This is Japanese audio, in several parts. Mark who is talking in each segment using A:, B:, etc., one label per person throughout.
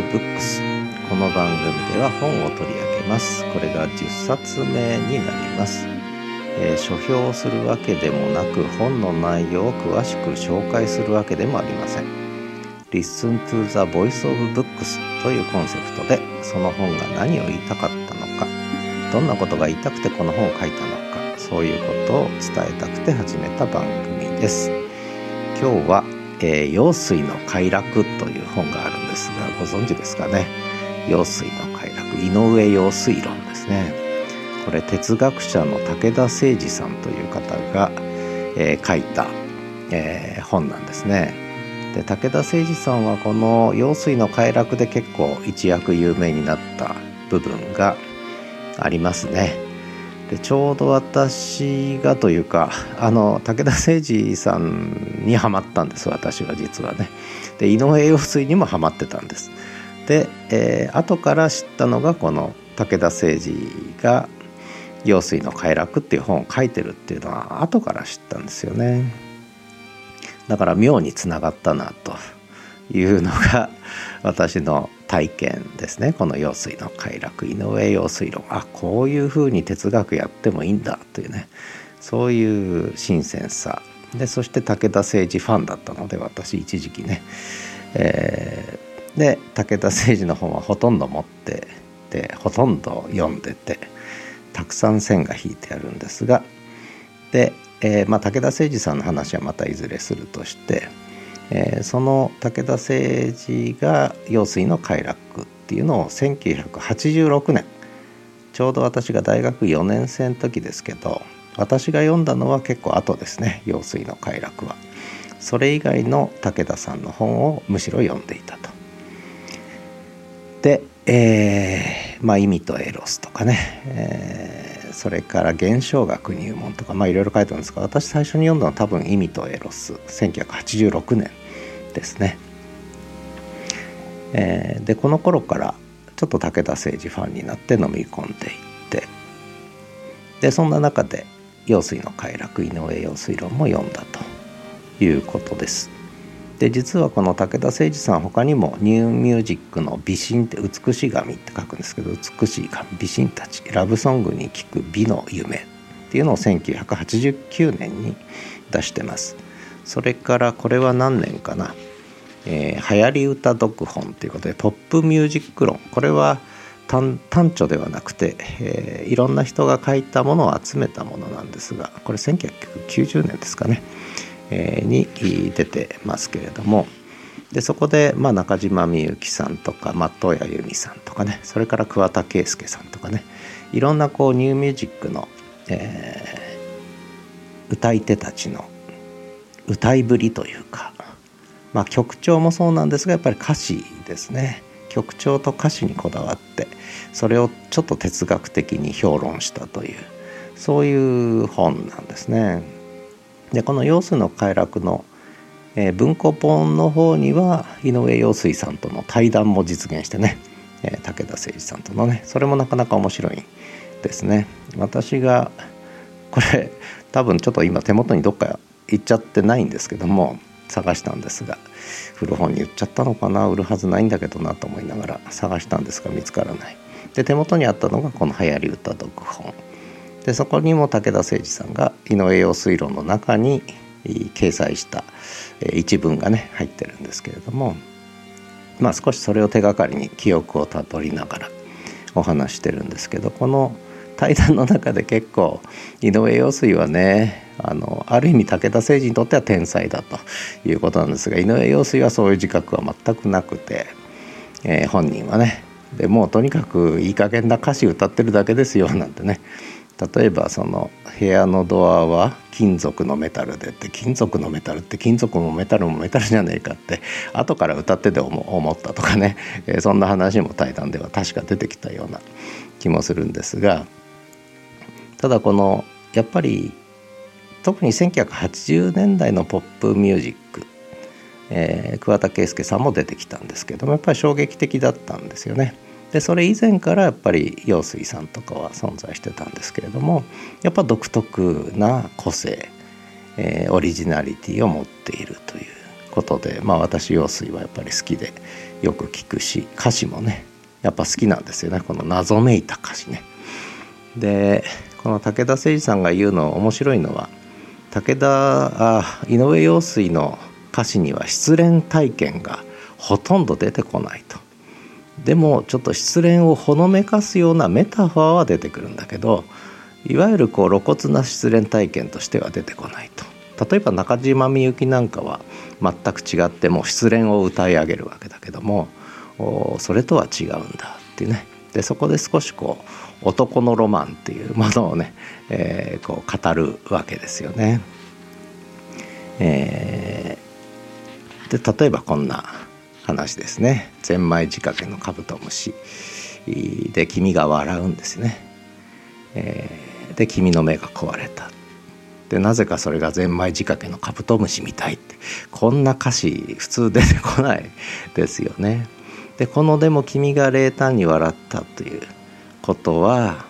A: Books この番組では本を取り上げます。これが10冊目になります、えー、書評するわけでもなく本の内容を詳しく紹介するわけでもありません。Listen to the Voice of Books というコンセプトでその本が何を言いたかったのかどんなことが言いたくてこの本を書いたのかそういうことを伝えたくて始めた番組です。今日はえー、用水の快楽という本があるんですがご存知ですかね。用水の快楽井上陽水論ですね。これ哲学者の武田誠司さんという方が、えー、書いた、えー、本なんですね。で武田誠司さんはこの用水の快楽で結構一躍有名になった部分がありますね。でちょうど私がというかあの武田誠司さんにはまったんです私は実はね。で井上陽水にもはまってたんです。で、えー、後から知ったのがこの武田誠司が「陽水の快楽」っていう本を書いてるっていうのは後から知ったんですよね。だから妙につながったなと。いうのが私の体験ですね。この用水の快楽井上陽水論あこういうふうに哲学やってもいいんだというね。そういう新鮮さ。でそして武田誠治ファンだったので私一時期ね、えー、で武田誠治の本はほとんど持ってでほとんど読んでてたくさん線が引いてあるんですがで、えー、まあ、武田誠治さんの話はまたいずれするとしてえー、その武田誠治が用水の快楽っていうのを1986年ちょうど私が大学4年生の時ですけど私が読んだのは結構後ですね用水の快楽は。それ以外の武田さんの本をむしろ読んでいたと。で、えー、まあ意味とエロスとかね、えー、それから現象学入門とかまあいろいろ書いてあるんですが私最初に読んだのは多分意味とエロス1986年ですね。えー、でこの頃からちょっと武田誠治ファンになって飲み込んでいってでそんな中で「用水の快楽井上陽水論」も読んだということです。で実はこの武田誠治さん他にもニューミュージックの「美神」って「美しい神」って書くんですけど「美しい神美神たちラブソングに聴く美の夢」っていうのを1989年に出してます。それからこれは何年かな、えー、流行り歌読本ということでポップミュージック論。これは単著ではなくて、えー、いろんな人が書いたものを集めたものなんですがこれ1990年ですかね、えー、に出てますけれども。でそこで、まあ、中島みゆきさんとか松任谷由実さんとかね。それから桑田佳祐さんとかね。いろんなこうニューミュージックの、えー、歌い手たちの歌いぶりというか、まあ、曲調もそうなんですがやっぱり歌詞ですね曲調と歌詞にこだわってそれをちょっと哲学的に評論したというそういう本なんですね。でこの「陽水の快楽の」えー、文庫本の方には井上陽水さんとの対談も実現してね、えー、武田誠司さんとのねそれもなかなか面白いですね。私がこれ多分ちょっと今手元にどっか行っちゃってないんですけども探したんですが古本に売っちゃったのかな売るはずないんだけどなと思いながら探したんですが見つからない。で手元にあったのがこの「流行り歌読本」でそこにも武田誠司さんが井上陽水論の中に掲載した一文がね入ってるんですけれどもまあ少しそれを手がかりに記憶をたどりながらお話してるんですけどこの対談の中で結構井上陽水はねあのある意味武田誠治にとっては天才だということなんですが井上陽水はそういう自覚は全くなくて、えー、本人はねでもうとにかくいい加減な歌詞歌ってるだけですよなんてね。例えばその部屋のドアは金属のメタルでって金属のメタルって金属もメタルもメタルじゃねえかって後から歌ってて思ったとかね、えー、そんな話も対談では確か出てきたような気もするんですがただこのやっぱり特に1980年代のポップミュージック、えー、桑田佳祐さんも出てきたんですけどもやっぱり衝撃的だったんですよね。でそれ以前からやっぱり陽水さんとかは存在してたんですけれどもやっぱ独特な個性、えー、オリジナリティを持っているということでまあ私用水はやっぱり好きでよく聞くし歌詞もねやっぱ好きなんですよねこの謎めいた歌詞ね。でこの武田誠司さんが言うの面白いのは武田井上陽水の歌詞には失恋体験がほとんど出てこないと。でもちょっと失恋をほのめかすようなメタファーは出てくるんだけどいわゆるこう露骨な失恋体験としては出てこないと。例えば中島みゆきなんかは全く違ってもう失恋を歌い上げるわけだけどもそれとは違うんだっていうねでそこで少しこう男のロマンっていうものをね、えー、こう語るわけですよね。えー、で例えばこんな話ですね「ゼンマイ仕掛けのカブトムシ」で君が笑うんですね。えー、で君の目が壊れたでなぜかそれがゼンマイ仕掛けのカブトムシみたいってこんな歌詞普通出てこないですよね。でこの「でも君が冷淡に笑った」ということは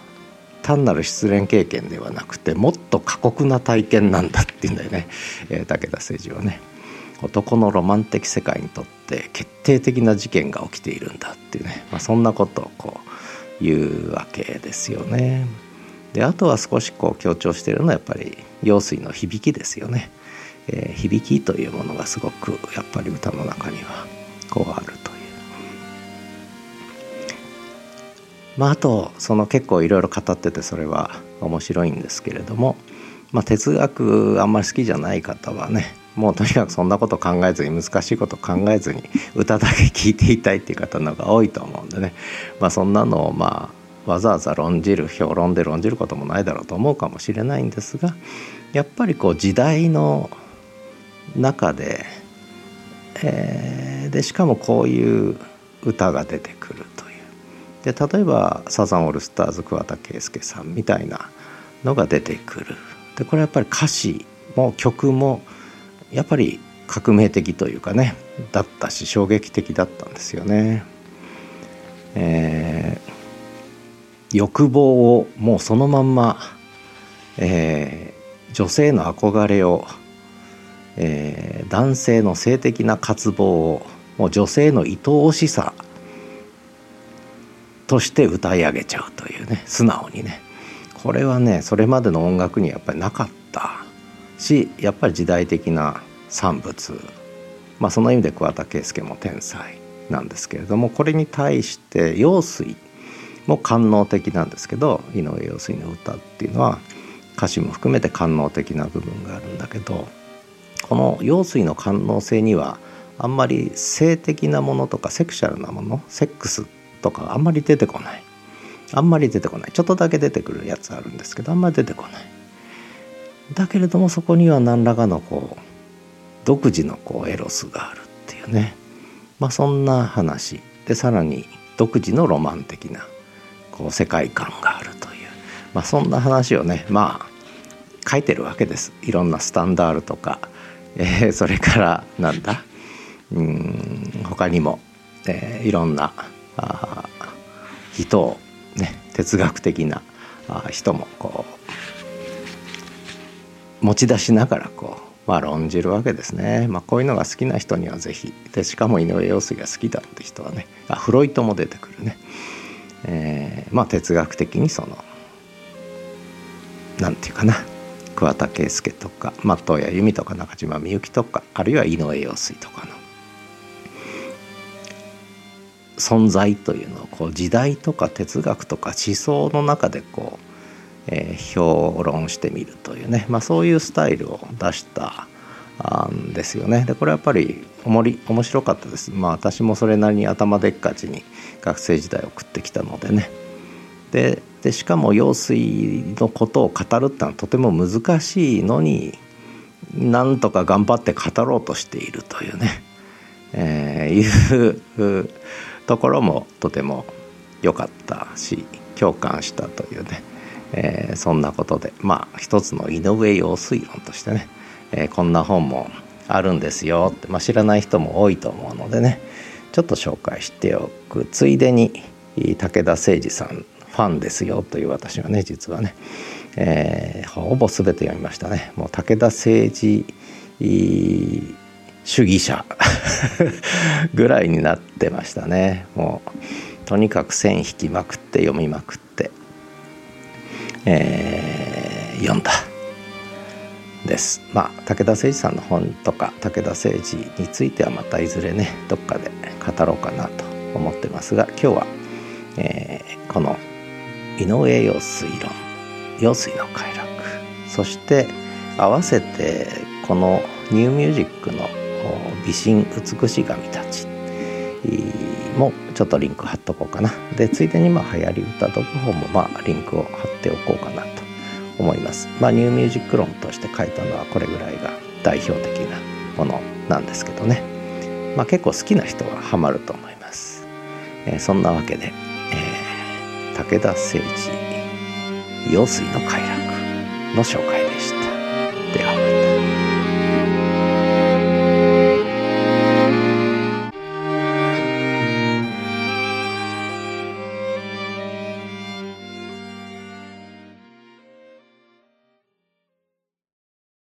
A: 単なる失恋経験ではなくてもっと過酷な体験なんだっていうんだよね、えー、武田誠司はね。男のロマン的世界にとって決定的な事件が起きているんだっていうね、まあ、そんなことをこう言うわけですよね。であとは少しこう強調しているのはやっぱり用水の響きですよね。えー、響きというものがすごくやっぱり歌の中にはこうあるとまあ、あとその結構いろいろ語っててそれは面白いんですけれども、まあ、哲学あんまり好きじゃない方はねもうとにかくそんなこと考えずに難しいこと考えずに歌だけ聴いていたいっていう方の方が多いと思うんでね、まあ、そんなのをまあわざわざ論じる評論で論じることもないだろうと思うかもしれないんですがやっぱりこう時代の中で、えー、でしかもこういう歌が出てくる。で例えばサザンオールスターズ桑田佳祐さんみたいなのが出てくるでこれやっぱり歌詞も曲もやっぱり革命的というかねだったし衝撃的だったんですよね。えー、欲望をもうそのまんま、えー、女性の憧れを、えー、男性の性的な渇望をもう女性の愛おしさとして歌い上げちゃうというね素直にね。これはねそれまでの音楽にはやっぱりなかったしやっぱり時代的な産物、まあ、その意味で桑田佳祐も天才なんですけれどもこれに対して陽水。も官能的なんですけど井上陽水の歌っていうのは歌詞も含めて官能的な部分があるんだけどこの陽水の官能性にはあんまり性的なものとかセクシャルなものセックスっとかあんまり出てこない。あんまり出てこない。ちょっとだけ出てくるやつあるんですけどあんまり出てこない。だけれどもそこには何らかのこう独自のこうエロスがあるっていうね、まあ、そんな話。でさらに独自のロマン的なこう世界観があるという、まあ、そんな話をねまあ書いてるわけです。いろんなスタンダールとか、えー、それからなんだ？うん他にも、えー、いろんなあ人をね哲学的なあ人もこう持ち出しながらこうまあ論じるわけですね、まあ、こういうのが好きな人には是非でしかも井上陽水が好きだって人はねあフロイトも出てくるね、えー、まあ哲学的にそのなんていうかな桑田佳祐とか松任谷由実とか中島みゆきとかあるいは井上陽水とかの存在というのをこう時代とか哲学とか思想の中でこうえー、評論してみるというね、まあ、そういうスタイルを出したんですよね。でこれやっぱりおもり面白かったです。まあ私もそれなりに頭でっかちに学生時代送ってきたのでね。ででしかも用水のことを語るってのはとても難しいのになんとか頑張って語ろうとしているというね、えー、いうところもとても良かったし共感したというねえー、そんなことでまあ一つの井上陽水論としてね、えー、こんな本もあるんですよって、まあ、知らない人も多いと思うのでねちょっと紹介しておく。ついでに武田誠司さんファンですよという私はね実はね、えー、ほぼ全て読みましたね。もう武田誠司主義者 ぐらいになってましたね。もうとにかく線引きまくって読みまくって、えー、読んだ。です。まあ武田誠司さんの本とか武田誠司についてはまたいずれねどっかで語ろうかなと思ってますが今日は、えー、この井上陽水論陽水の快楽。そして合わせてこのニューミュージックの美人美しい神たち。もちょっとリンク貼っとこうかな。でついでにまあ流行り歌読本もまあリンクを貼っておこうかなと思います。まあニューミュージック論として書いたのはこれぐらいが代表的なものなんですけどね。まあ結構好きな人はハマると思います、えー、そんなわけで、えー、武田誠治用水の快楽の紹介。